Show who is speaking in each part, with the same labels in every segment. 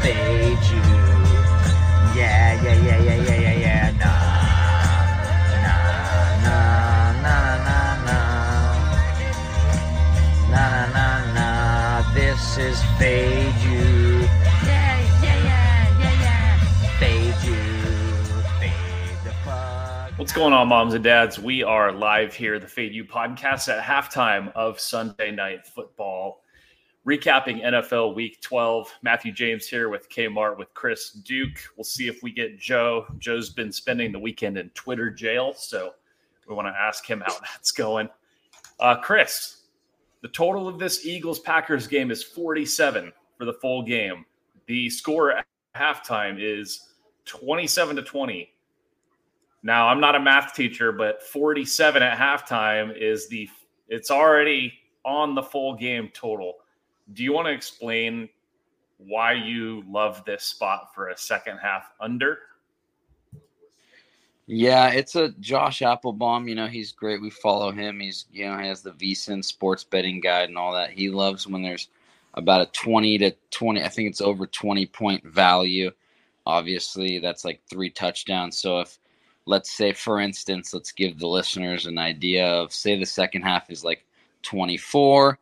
Speaker 1: fade you. Yeah, yeah, yeah, yeah, yeah, yeah, yeah. Nah, nah, nah, nah, nah, nah, nah, nah, nah. This is fade you. Yeah, yeah, yeah, yeah, yeah. Fade you. Fade the fuck.
Speaker 2: What's going on, moms and dads? We are live here, the Fade You podcast at halftime of Sunday Night Football, recapping NFL Week 12. Matthew James here with Kmart with Chris Duke. We'll see if we get Joe. Joe's been spending the weekend in Twitter jail, so we want to ask him how that's going. Uh, Chris, the total of this Eagles Packers game is 47 for the full game. The score at halftime is 27 to 20. Now, I'm not a math teacher, but 47 at halftime is the it's already on the full game total. Do you want to explain why you love this spot for a second half under?
Speaker 3: Yeah, it's a Josh Appelbaum. You know, he's great. We follow him. He's, you know, he has the VSIN sports betting guide and all that. He loves when there's about a 20 to 20, I think it's over 20 point value. Obviously, that's like three touchdowns. So if, let's say, for instance, let's give the listeners an idea of, say, the second half is like 24,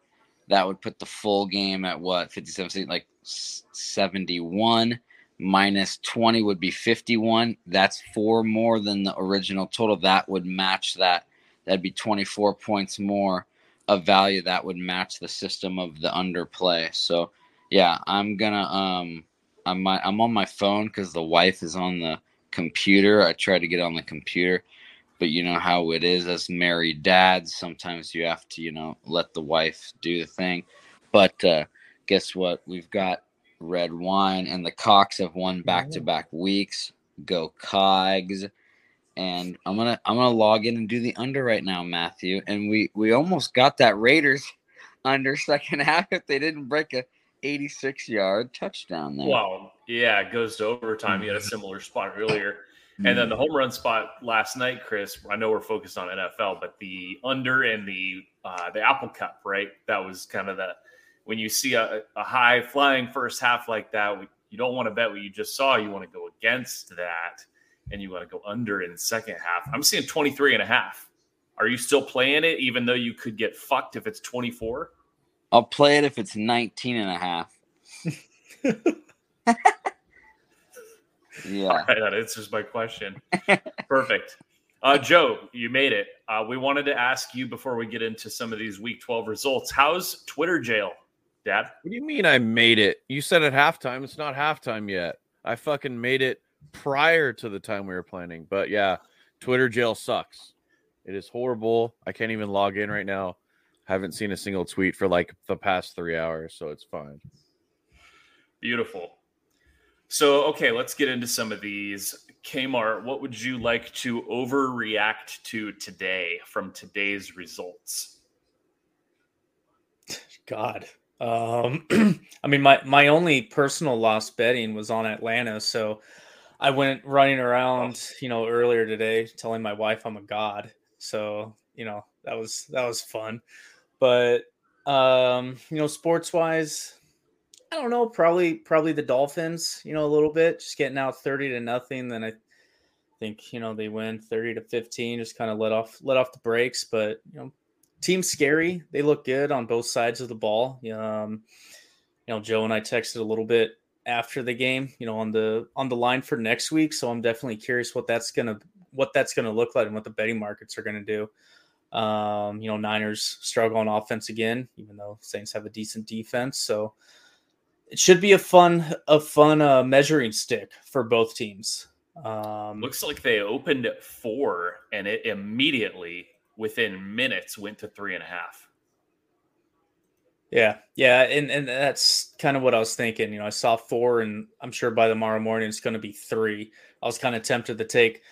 Speaker 3: that would put the full game at what, 57, like 71 minus 20 would be 51 that's four more than the original total. That would match that. That'd be 24 points more of value. That would match the system of the underplay so yeah i'm gonna um i'm i'm on my phone because the wife is on the computer. I try to get on the computer but you know how it is as married dads sometimes you have to you know let the wife do the thing but uh guess what we've got red wine and the Cox have won back to back weeks. Go Cogs. And I'm gonna I'm gonna log in and do the under right now, Matthew. And we we almost got that Raiders under second half if they didn't break a 86 yard touchdown there.
Speaker 2: Well, yeah, it goes to overtime. You had a similar spot earlier. And then the home run spot last night, Chris. I know we're focused on NFL, but the under and the uh, the Apple Cup, right? That was kind of the when you see a, a high flying first half like that, you don't want to bet what you just saw. You want to go against that and you want to go under in the second half. I'm seeing 23 and a half. Are you still playing it even though you could get fucked if it's 24?
Speaker 3: I'll play it if it's 19 and a half. yeah.
Speaker 2: All right, that answers my question. Perfect. Uh, Joe, you made it. Uh, we wanted to ask you before we get into some of these week 12 results. How's Twitter jail, Dad?
Speaker 4: What do you mean I made it? You said at halftime. It's not halftime yet. I fucking made it prior to the time we were planning. But yeah, Twitter jail sucks. It is horrible. I can't even log in right now. Haven't seen a single tweet for like the past three hours, so it's fine.
Speaker 2: Beautiful. So, okay, let's get into some of these. Kmart, what would you like to overreact to today from today's results?
Speaker 5: God. Um, I mean, my, my only personal loss betting was on Atlanta. So I went running around, you know, earlier today telling my wife I'm a god. So, you know, that was, that was fun. But, um, you know, sports wise, I don't know, probably, probably the Dolphins, you know, a little bit, just getting out 30 to nothing. Then I think, you know, they win 30 to 15, just kind of let off, let off the brakes. But, you know, team scary. They look good on both sides of the ball. Um, you know, Joe and I texted a little bit after the game, you know, on the on the line for next week. So I'm definitely curious what that's gonna what that's gonna look like and what the betting markets are gonna do. Um, you know, Niners struggle on offense again, even though Saints have a decent defense. So it should be a fun a fun uh, measuring stick for both teams. Um,
Speaker 2: Looks like they opened at four and it immediately within minutes went to three and a half.
Speaker 5: Yeah, yeah, and and that's kind of what I was thinking. You know, I saw four, and I'm sure by tomorrow morning it's going to be three. I was kind of tempted to take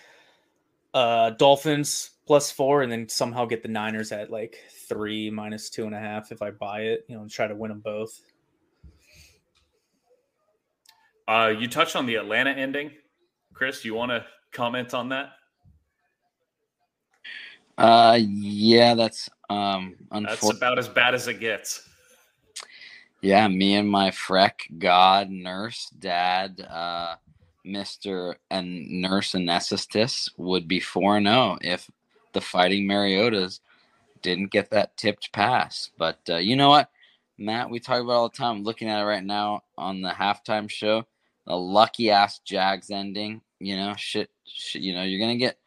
Speaker 5: uh Dolphins plus four, and then somehow get the Niners at like three minus two and a half if I buy it. You know, and try to win them both.
Speaker 2: Uh, you touched on the Atlanta ending, Chris. You want to comment on that?
Speaker 3: Uh, yeah, that's um,
Speaker 2: That's about as bad as it gets.
Speaker 3: Yeah, me and my freck god nurse dad, uh, Mister and nurse anesthetist would be four and zero if the Fighting Mariotas didn't get that tipped pass. But uh, you know what, Matt, we talk about all the time. Looking at it right now on the halftime show, the lucky ass Jags ending. You know, shit, shit. You know, you're gonna get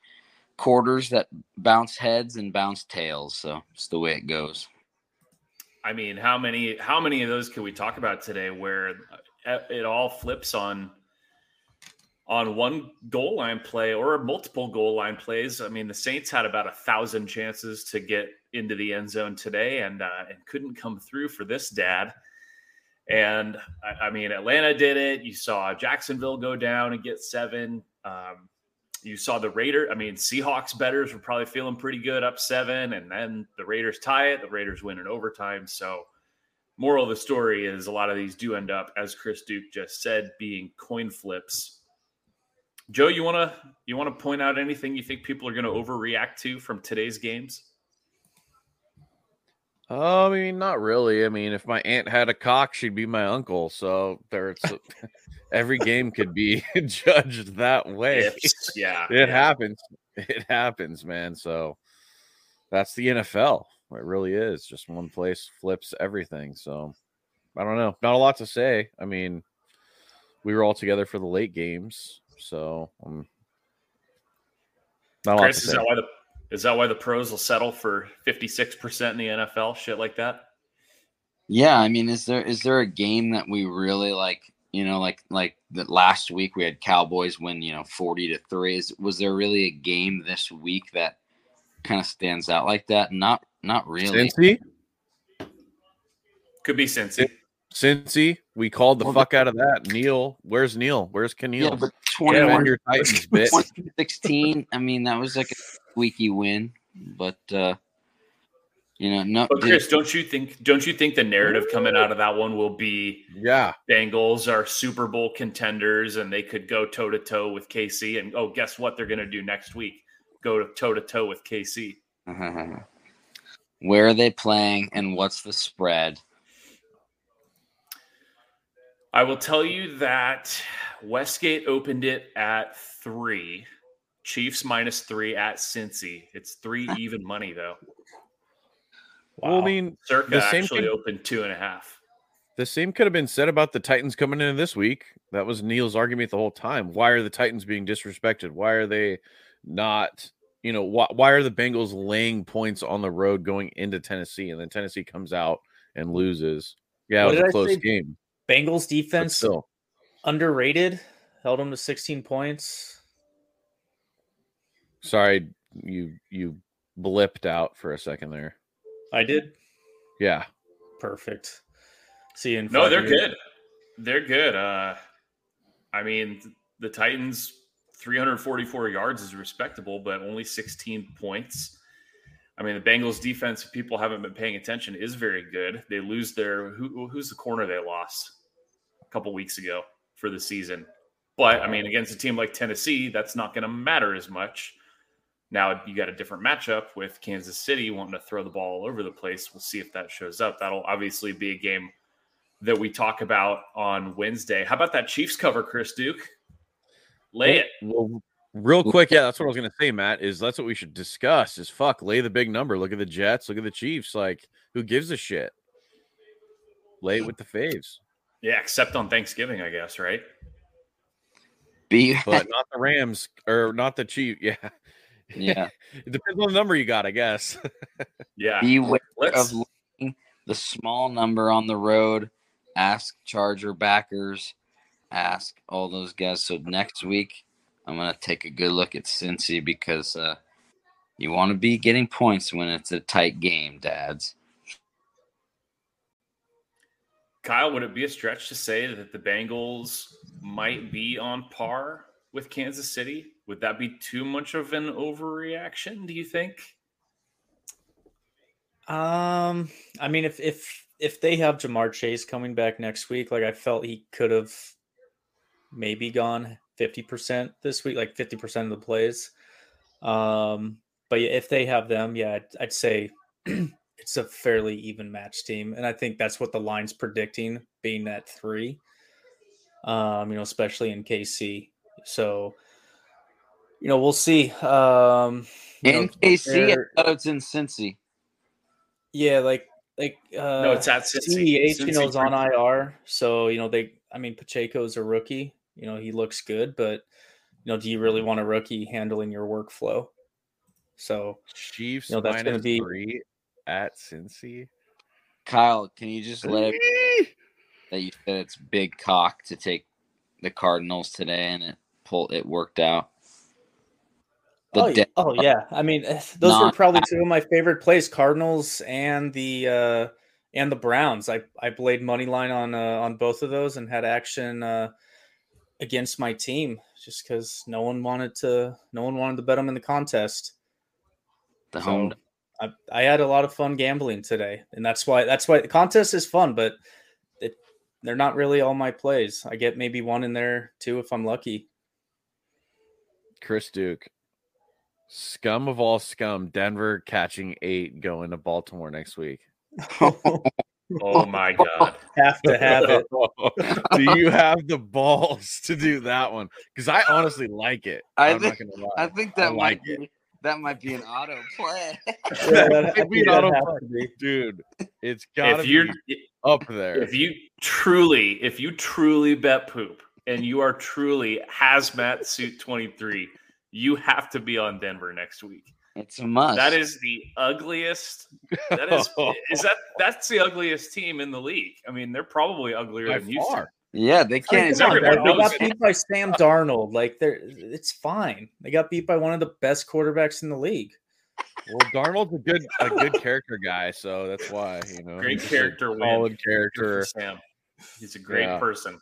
Speaker 3: quarters that bounce heads and bounce tails. So it's the way it goes.
Speaker 2: I mean, how many how many of those can we talk about today where uh, it all flips on on one goal line play or multiple goal line plays? I mean, the Saints had about a thousand chances to get into the end zone today and uh, and couldn't come through for this dad. And I, I, mean, Atlanta did it. You saw Jacksonville go down and get seven. Um, you saw the Raider. I mean, Seahawks betters were probably feeling pretty good, up seven, and then the Raiders tie it. The Raiders win in overtime. So, moral of the story is a lot of these do end up, as Chris Duke just said, being coin flips. Joe, you wanna you wanna point out anything you think people are to overreact to from today's games?
Speaker 4: Oh, I mean, not really. I mean, if my aunt had a cock, she'd be my uncle. So there's every game could be judged that way.
Speaker 2: It's, yeah,
Speaker 4: it
Speaker 2: yeah.
Speaker 4: happens. It happens, man. So that's the NFL. It really is. Just one place flips everything. So I don't know. Not a lot to say. I mean, we were all together for the late games, so um,
Speaker 2: not a Chris, lot to is say. That why the, is that why the pros will settle for fifty six percent in the NFL? Shit like that.
Speaker 3: Yeah, I mean, is there is there a game that we really like you know, like like the last week we had Cowboys win, you know, forty to three. Is was there really a game this week that kind of stands out like that? Not not really.
Speaker 4: Cincy
Speaker 2: could be Cincy.
Speaker 4: Cincy, we called the well, fuck out of that. Neil, where's Neil? Where's Keneal?
Speaker 3: Yeah, but 21 your Titans, 16. I mean, that was like a squeaky win, but uh you know, no.
Speaker 2: But Chris, don't you think? Don't you think the narrative coming out of that one will be?
Speaker 4: Yeah,
Speaker 2: Bengals are Super Bowl contenders, and they could go toe to toe with KC. And oh, guess what? They're going to do next week? Go toe to toe with KC.
Speaker 3: Where are they playing, and what's the spread?
Speaker 2: I will tell you that Westgate opened it at three. Chiefs minus three at Cincy. It's three even money though.
Speaker 4: Wow. Well, I mean,
Speaker 2: Circa the same actually could, opened two and a half.
Speaker 4: The same could have been said about the Titans coming in this week. That was Neil's argument the whole time. Why are the Titans being disrespected? Why are they not? You know, why, why are the Bengals laying points on the road going into Tennessee, and then Tennessee comes out and loses? Yeah, what it was a close game.
Speaker 5: Bengals defense still underrated. Held them to 16 points.
Speaker 4: Sorry, you you blipped out for a second there.
Speaker 5: I did.
Speaker 4: Yeah.
Speaker 5: Perfect. See you in
Speaker 2: No, they're years. good. They're good. Uh I mean, the Titans 344 yards is respectable, but only 16 points. I mean, the Bengals defense, if people haven't been paying attention, is very good. They lose their who, who's the corner they lost a couple weeks ago for the season. But I mean, against a team like Tennessee, that's not going to matter as much. Now you got a different matchup with Kansas City wanting to throw the ball all over the place. We'll see if that shows up. That'll obviously be a game that we talk about on Wednesday. How about that Chiefs cover, Chris Duke? Lay it.
Speaker 4: Well, real quick, yeah, that's what I was gonna say, Matt. Is that's what we should discuss? Is fuck, lay the big number. Look at the Jets. Look at the Chiefs. Like, who gives a shit? Lay it hmm. with the faves.
Speaker 2: Yeah, except on Thanksgiving, I guess, right?
Speaker 3: Be
Speaker 4: but not the Rams or not the Chiefs. Yeah.
Speaker 3: Yeah.
Speaker 4: it depends on the number you got, I guess.
Speaker 2: yeah.
Speaker 3: Beware Let's... of the small number on the road. Ask Charger backers. Ask all those guys. So next week, I'm gonna take a good look at Cincy because uh, you want to be getting points when it's a tight game, dads.
Speaker 2: Kyle, would it be a stretch to say that the Bengals might be on par with Kansas City? Would that be too much of an overreaction? Do you think?
Speaker 5: Um, I mean, if if if they have Ja'Marr Chase coming back next week, like I felt he could have maybe gone fifty percent this week, like fifty percent of the plays. Um, but if they have them, yeah, I'd, I'd say it's a fairly even match team, and I think that's what the line's predicting, being at three. Um, you know, especially in KC. So, you know, we'll see. Um, you know,
Speaker 3: In KC,
Speaker 5: they're-
Speaker 3: I thought it's in Cincy.
Speaker 5: yeah, like like uh,
Speaker 2: no, it's at Cincy.
Speaker 5: CEH, you know,
Speaker 2: Cincy
Speaker 5: is on IR. So, you know, they, I mean, Pacheco's a rookie. You know, he looks good, but, you know, do you really want a rookie handling your workflow? So,
Speaker 4: Chiefs
Speaker 5: You know, that's gonna be-
Speaker 4: three at Cincy.
Speaker 3: Kyle, can you just let it that you said it's big cock to take the Cardinals today, and it pulled it worked out. The
Speaker 5: oh, yeah.
Speaker 3: de-
Speaker 5: oh, yeah. I mean, eh, those were probably two of my favorite plays: Cardinals and the uh and the Browns. I I played money line on uh, on both of those and had action uh against my team just because no one wanted to no one wanted to bet them in the contest.
Speaker 3: the home.
Speaker 5: So I, I had a lot of fun gambling today, and that's why that's why the contest is fun, but it, they're not really all my plays. I get maybe one in there too if I'm lucky.
Speaker 4: Chris Duke. Scum of all scum. Denver catching eight going to Baltimore next week.
Speaker 2: Oh my god.
Speaker 5: Have to have it.
Speaker 4: do you have the balls to do that one? Because I honestly like it.
Speaker 3: I
Speaker 4: I'm
Speaker 3: think-
Speaker 4: not gonna lie.
Speaker 3: I think
Speaker 4: I
Speaker 3: that
Speaker 4: like
Speaker 3: might be that might be an auto play.
Speaker 5: Yeah, that-
Speaker 4: It'd be an
Speaker 5: that
Speaker 4: auto
Speaker 5: has
Speaker 4: play.
Speaker 5: to be.
Speaker 4: Dude, it's gotta
Speaker 2: If you're
Speaker 4: be up there.
Speaker 2: if you truly, if you truly bet poop and you are truly hazmat suit 23, you have to be on Denver next week.
Speaker 3: it's a must.
Speaker 2: That is the ugliest. That is is that that's the ugliest team in the league. I mean, they're probably uglier
Speaker 4: by
Speaker 2: than Houston.
Speaker 4: Far.
Speaker 3: yeah. They can't.
Speaker 5: come on, they got beat by Sam Darnold. Like they're it's fine. They got beat by one of the best quarterbacks in the league.
Speaker 4: Well, Darnold's a good a good character guy, so that's why you know
Speaker 2: Great
Speaker 4: he's just a
Speaker 2: character win.
Speaker 4: solid
Speaker 2: Good
Speaker 4: character.
Speaker 2: Sam. He's a great
Speaker 4: Yeah.
Speaker 2: person.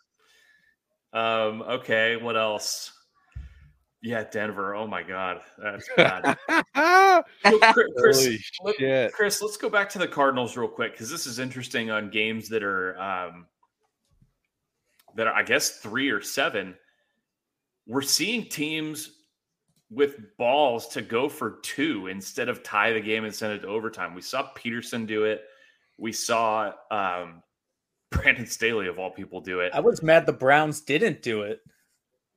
Speaker 2: Um, okay, what else? Yeah, Denver. Oh my god. That's bad. So, Chris, Chris,
Speaker 4: Holy
Speaker 2: let-
Speaker 4: shit!
Speaker 2: Chris, let's go back to the Cardinals real quick because this is interesting on games that are um, that are, I guess, three or seven. We're seeing teams with balls to go for two instead of tie the game and send it to overtime. We saw Pederson do it. We saw um, Brandon Staley, of all people, do it.
Speaker 5: I was mad the Browns didn't do it.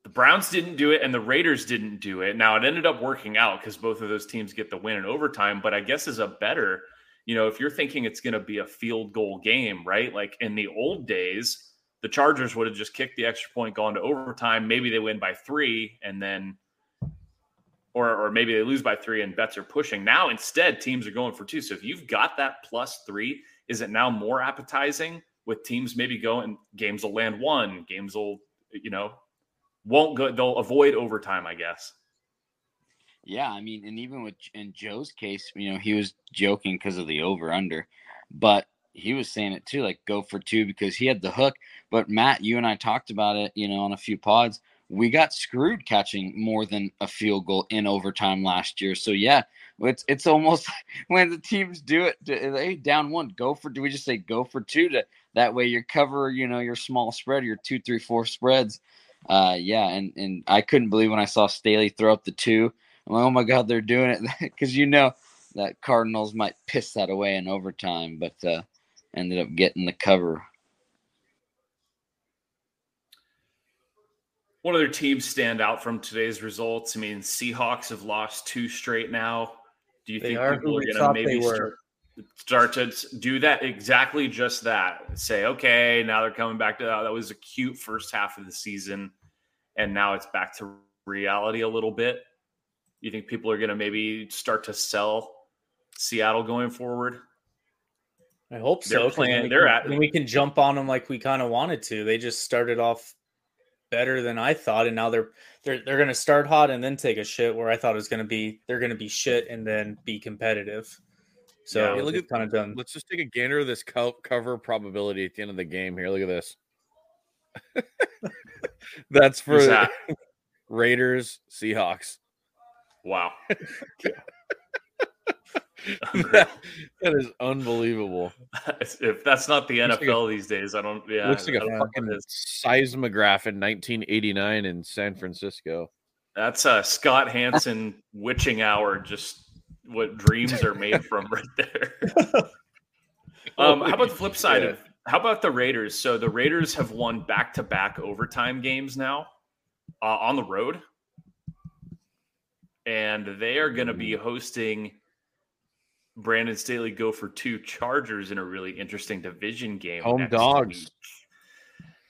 Speaker 2: The Browns didn't do it and the Raiders didn't do it. Now it ended up working out because both of those teams get the win in overtime. But I guess as a better, you know, if you're thinking it's going to be a field goal game, right? Like in the old days, the Chargers would have just kicked the extra point, gone to overtime. Maybe they win by three, and then, or or maybe they lose by three, and bets are pushing. Now instead, teams are going for two. So if you've got that plus three, is it now more appetizing with teams maybe going games will land one, games will you know won't go they'll avoid overtime i guess
Speaker 3: Yeah, I mean, and even with in Joe's case, you know, he was joking because of the over under, but he was saying it too, like go for two because he had the hook. But Matt, you and I talked about it, you know, on a few pods. We got screwed catching more than a field goal in overtime last year. So yeah, it's it's almost when the teams do it, they down one, go for. Do we just say go for two to that way you cover, you know, your small spread, your two, three, four spreads. Uh, yeah, and and I couldn't believe when I saw Staley throw up the two. I'm like, oh my god, they're doing it because you know that Cardinals might piss that away in overtime, but uh, ended up getting the cover.
Speaker 2: What other teams stand out from today's results? I mean, Seahawks have lost two straight now. Do you
Speaker 5: They
Speaker 2: think
Speaker 5: are
Speaker 2: people are going to maybe start, start to do that exactly just that? Say, okay, now they're coming back to that. That was a cute first half of the season, and now it's back to reality a little bit. You think people are going to maybe start to sell Seattle going forward?
Speaker 5: I hope
Speaker 2: They're
Speaker 5: so. 'cause
Speaker 2: playing-
Speaker 5: we
Speaker 2: they're
Speaker 5: can-
Speaker 2: at-
Speaker 5: then we can jump on them like we kind of wanted to. They just started off better than I thought, and now they're they're they're going to start hot and then take a shit. Where I thought it was going to be they're going to be shit and then be competitive. So
Speaker 2: Yeah,
Speaker 4: look
Speaker 5: look
Speaker 4: at-
Speaker 5: kind of done.
Speaker 4: Let's just take a gander of this co- cover probability at the end of the game here. Look at this. That's for
Speaker 2: that?
Speaker 4: Raiders, Seahawks.
Speaker 2: Wow.
Speaker 4: that, is unbelievable.
Speaker 2: if that's not the
Speaker 4: Looks like
Speaker 2: NFL these days, I don't. Yeah,
Speaker 4: Looks like a
Speaker 2: don't know what
Speaker 4: fucking seismograph in 1989 in San Francisco.
Speaker 2: That's uh, Scott Hanson witching hour just what dreams are made from right there. Um, how about the flip side of how about the Raiders? So the Raiders have won back to back overtime games now uh, on the road, and they are going to be hosting Brandon Staley go for two Chargers in a really interesting division game.
Speaker 4: Home dogs.
Speaker 2: week.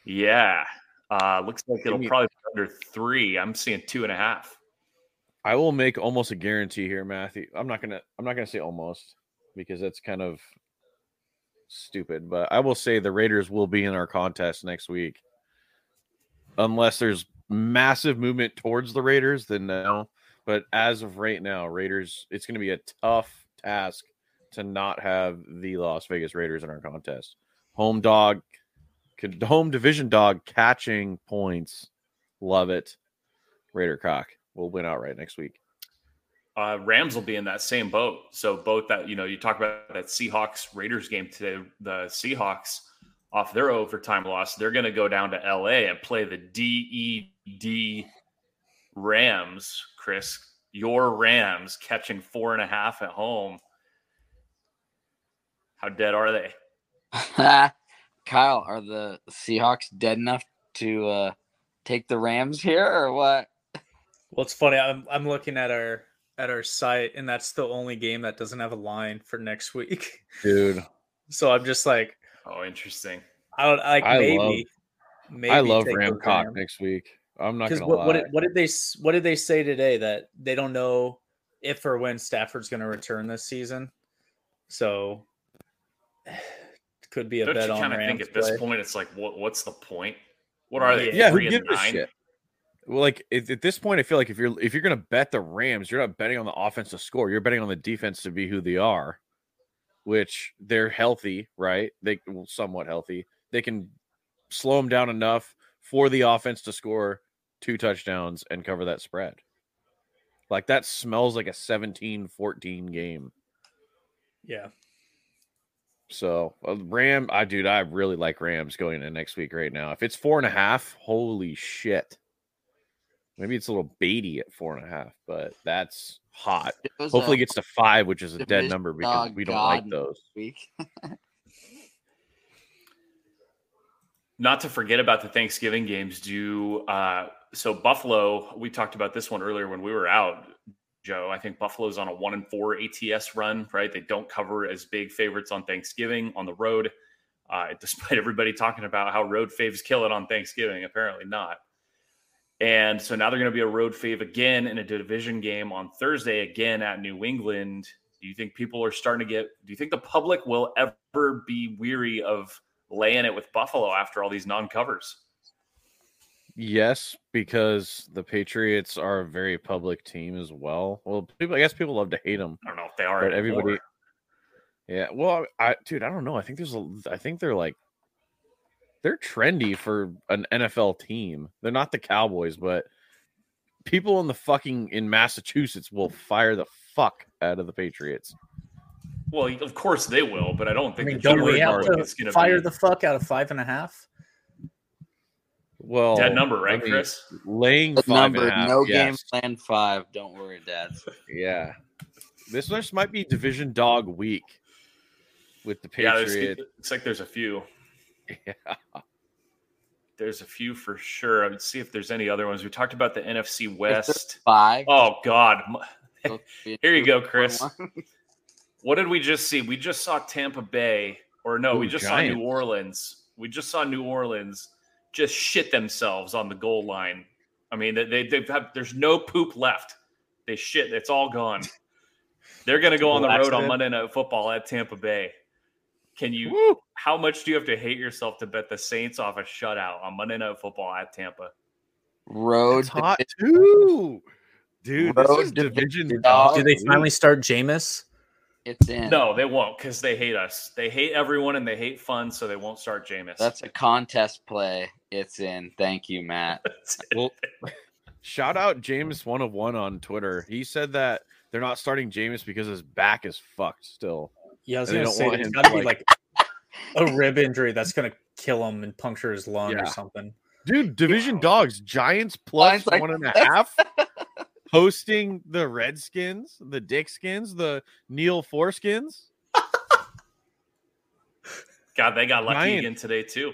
Speaker 2: Yeah. Uh, looks like it'll probably be under three. I'm seeing two and a half.
Speaker 4: I will make almost a guarantee here, Matthew. I'm not gonna I'm not gonna say almost because that's kind of stupid, but I will say the Raiders will be in our contest next week. Unless there's massive movement towards the Raiders, then no. But as of right now, Raiders, it's gonna be a tough task to not have the Las Vegas Raiders in our contest. Home dog, home division dog catching points. Love it. Raider cock will win outright next week.
Speaker 2: uh, Rams will be in that same boat. So both that you know you talk about that Seahawks Raiders game today. The Seahawks off their overtime loss, they're going to go down to L.A. and play the DED Rams. Chris, your Rams catching four and a half at home. How dead are they?
Speaker 3: Kyle, are the Seahawks dead enough to uh, take the Rams here, or what?
Speaker 5: Well, it's funny. I'm I'm looking at our at our site, and that's the only game that doesn't have a line for next week.
Speaker 4: Dude,
Speaker 5: So I'm just like,
Speaker 2: Oh, interesting.
Speaker 5: I don't like
Speaker 4: I
Speaker 5: maybe.
Speaker 4: love-
Speaker 5: maybe
Speaker 4: I love
Speaker 5: take the
Speaker 4: Ram cock next week. I'm not
Speaker 5: Because
Speaker 4: gonna
Speaker 5: what,
Speaker 4: lie.
Speaker 5: what did, what did they what did they say today that they don't know if or when Stafford's going to return this season? So could be a
Speaker 2: Don't
Speaker 5: bet
Speaker 2: you
Speaker 5: on
Speaker 2: kind of
Speaker 5: Rams
Speaker 2: think at this point it's like, what? What's the point? What are they?
Speaker 5: Yeah,
Speaker 4: who
Speaker 2: three and
Speaker 4: gives a shit? Well, like at, at this point, I feel like if you're if you're gonna bet the Rams, you're not betting on the offense to score. You're betting on the defense to be who they are, which they're healthy, right? They well, somewhat healthy. They can slow them down enough for the offense to score two touchdowns and cover that spread. Like that smells like a 17-14 game.
Speaker 5: Yeah,
Speaker 4: So uh, Ram, I dude, I really like Rams going into next week right now. If it's four and a half, holy shit. Maybe it's a little baity at four and a half, but that's hot.
Speaker 3: It was
Speaker 4: Hopefully, it
Speaker 3: a
Speaker 4: gets to five, which is a dead number because we don't like
Speaker 3: god.
Speaker 4: those.
Speaker 3: week.
Speaker 2: Not to forget about the Thanksgiving games. Do uh, so Buffalo. We talked about this one earlier when we were out, Joe. I think Buffalo's on a one and four ATS run. Right, they don't cover as big favorites on Thanksgiving on the road, uh, despite everybody talking about how road faves kill it on Thanksgiving. Apparently not. And so now they're going to be a road fave again in a division game on Thursday again at New England. Do you think people are starting to get? Do you think the public will ever be weary of laying it with Buffalo after all these non-covers?
Speaker 4: Yes, because the Patriots are a very public team as well. Well, people, I guess people love to hate them,
Speaker 2: I don't know if they are.
Speaker 4: but everybody. Yeah, well, I, dude, I don't know. I think there's a. I think they're like. They're trendy for an NFL team. They're not the Cowboys, but people in the fucking in Massachusetts will fire the fuck out of the Patriots.
Speaker 2: Well, of course they will, but I don't
Speaker 5: I
Speaker 2: think
Speaker 5: mean,
Speaker 2: the
Speaker 5: don't we have to
Speaker 2: it's gonna
Speaker 5: fire
Speaker 2: be
Speaker 5: the fuck out of five and a half?
Speaker 4: Well,
Speaker 2: dead number,
Speaker 4: I
Speaker 2: right,
Speaker 4: mean,
Speaker 2: Chris?
Speaker 4: Laying
Speaker 3: The
Speaker 4: five and a
Speaker 3: number,
Speaker 4: half,
Speaker 3: no
Speaker 4: yes.
Speaker 3: game plan five. Don't worry, Dad.
Speaker 4: Yeah, this this might be division dog week with the
Speaker 2: Yeah, there's,
Speaker 4: Patriots.
Speaker 2: looks like there's a few.
Speaker 4: Yeah.
Speaker 2: There's a few for sure. I would see if there's any other ones. We talked about the NFC West.
Speaker 3: Five.
Speaker 2: Oh God, here you go, Chris.
Speaker 3: one.
Speaker 2: What did we just see? We just saw Tampa Bay, or no, we
Speaker 4: Ooh,
Speaker 2: just saw New Orleans. We just saw New Orleans just shit themselves on the goal line. I mean, they, they they've have, there's no poop left. They shit. It's all gone. They're going to go on the road on Monday Night Football at Tampa Bay. Can you?
Speaker 4: Woo!
Speaker 2: How much do you have to hate yourself to bet the Saints off a shutout on Monday Night Football at Tampa?
Speaker 3: Road.
Speaker 4: It's hot
Speaker 3: division-
Speaker 4: too, dude. This
Speaker 3: Road
Speaker 4: is division
Speaker 3: division
Speaker 4: dog.
Speaker 3: dog.
Speaker 5: Do they
Speaker 4: week.
Speaker 5: finally start Jameis?
Speaker 3: It's in.
Speaker 2: No, they won't because they hate us. They hate everyone and they hate fun, so they won't start Jameis.
Speaker 3: That's a contest play. It's in. Thank you, Matt.
Speaker 4: Well, shout out James one of one on Twitter. He said that they're not starting Jameis because his back is fucked still.
Speaker 5: Yeah, I was gonna say
Speaker 4: it's
Speaker 5: got to
Speaker 4: to,
Speaker 5: be like a rib injury that's gonna kill him and puncture his lung
Speaker 4: Yeah.
Speaker 5: or something.
Speaker 4: Dude, division dogs, Giants plus
Speaker 3: Mine's like-
Speaker 4: one and a half. hosting the Redskins, the Dickskins, the Neil Foreskins.
Speaker 2: God, they got lucky
Speaker 4: Giant.
Speaker 2: again today too.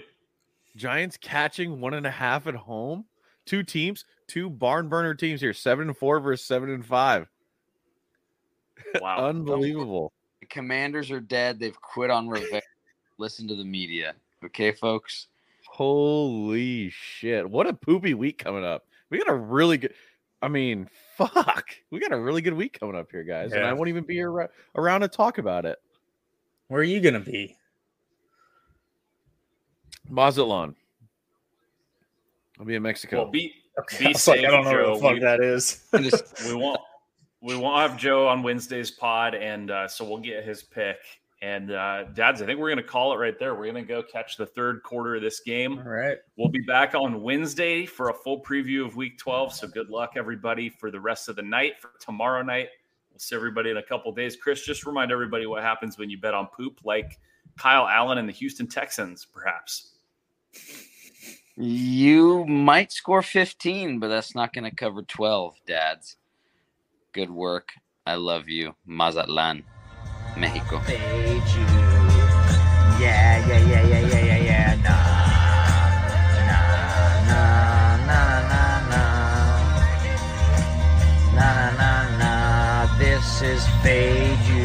Speaker 4: Giants catching one and a half at home. Two teams, two barn burner teams here, seven and four versus seven and five.
Speaker 2: Wow.
Speaker 4: Unbelievable.
Speaker 3: The commanders are dead. They've quit on revenge. Listen to the media. Okay, folks?
Speaker 4: Holy shit. What a poopy week coming up. We got a really good I mean, fuck. We got a really good week coming up here, guys. And I won't even be ar- around to talk about it.
Speaker 5: Where are you gonna be?
Speaker 4: Mazatlan. I'll be in Mexico.
Speaker 2: Well, be
Speaker 5: Okay,
Speaker 2: Be
Speaker 5: I was like, I don't know
Speaker 2: Joe.
Speaker 5: what the fuck
Speaker 2: We-
Speaker 5: that is.
Speaker 3: Just-
Speaker 2: we won't we won't have Joe on Wednesday's pod, and uh, so we'll get his pick. And uh, dads, I think we're gonna call it right there. We're gonna go catch the third quarter of this game.
Speaker 5: All right.
Speaker 2: We'll be back on Wednesday for a full preview of Week 12. So good luck, everybody, for the rest of the night. For tomorrow night, we'll see everybody in a couple days. Chris, just remind everybody what happens when you bet on poop, like Kyle Allen and the Houston Texans, perhaps.
Speaker 3: You might score 15, but that's not going to cover 12, dads. Good work. I love you. Mazatlan,
Speaker 1: México. Yeah, yeah, yeah, yeah, yeah, yeah, yeah. This is Fade You.